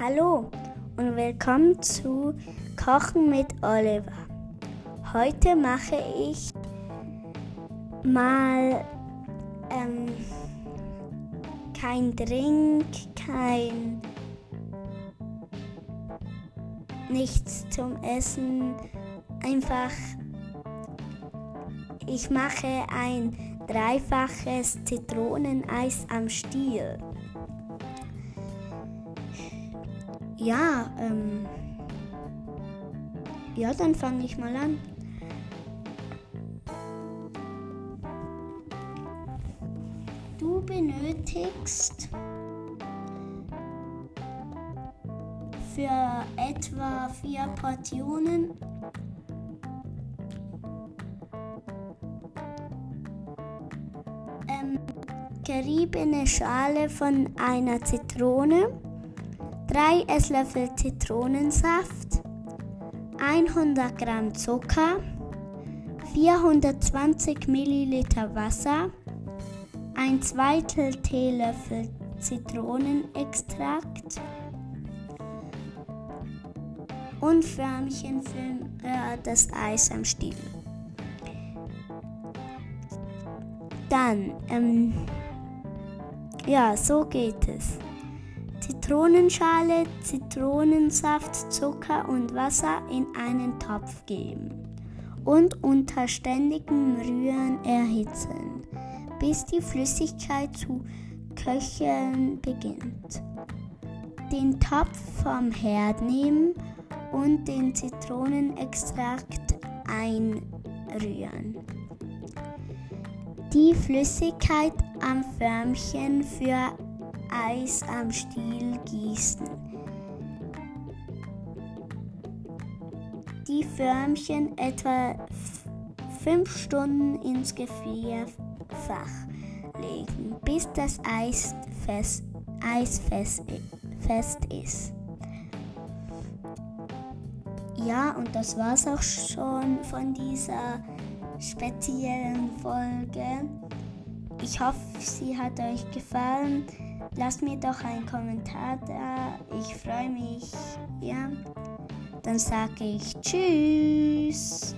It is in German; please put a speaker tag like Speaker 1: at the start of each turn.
Speaker 1: Hallo und willkommen zu Kochen mit Oliver. Heute mache ich mal ähm, kein Drink, kein nichts zum Essen, einfach ich mache ein dreifaches Zitroneneis am Stiel. Ja, ähm. Ja, dann fange ich mal an. Du benötigst für etwa vier Portionen ähm, geriebene Schale von einer Zitrone 3 Esslöffel Zitronensaft, 100 Gramm Zucker, 420 Milliliter Wasser, ein Zweitel Teelöffel Zitronenextrakt und Förmchen für äh, das Eis am Stiel. Dann, ähm, ja, so geht es. Zitronenschale, Zitronensaft, Zucker und Wasser in einen Topf geben und unter ständigem Rühren erhitzen, bis die Flüssigkeit zu köcheln beginnt. Den Topf vom Herd nehmen und den Zitronenextrakt einrühren. Die Flüssigkeit am Förmchen für Eis am Stiel gießen. Die Förmchen etwa 5 Stunden ins Gefrierfach legen, bis das Eis fest, Eis fest, fest ist. Ja, und das war's auch schon von dieser speziellen Folge. Ich hoffe, sie hat euch gefallen. Lasst mir doch einen Kommentar da. Ich freue mich. Ja, dann sage ich Tschüss.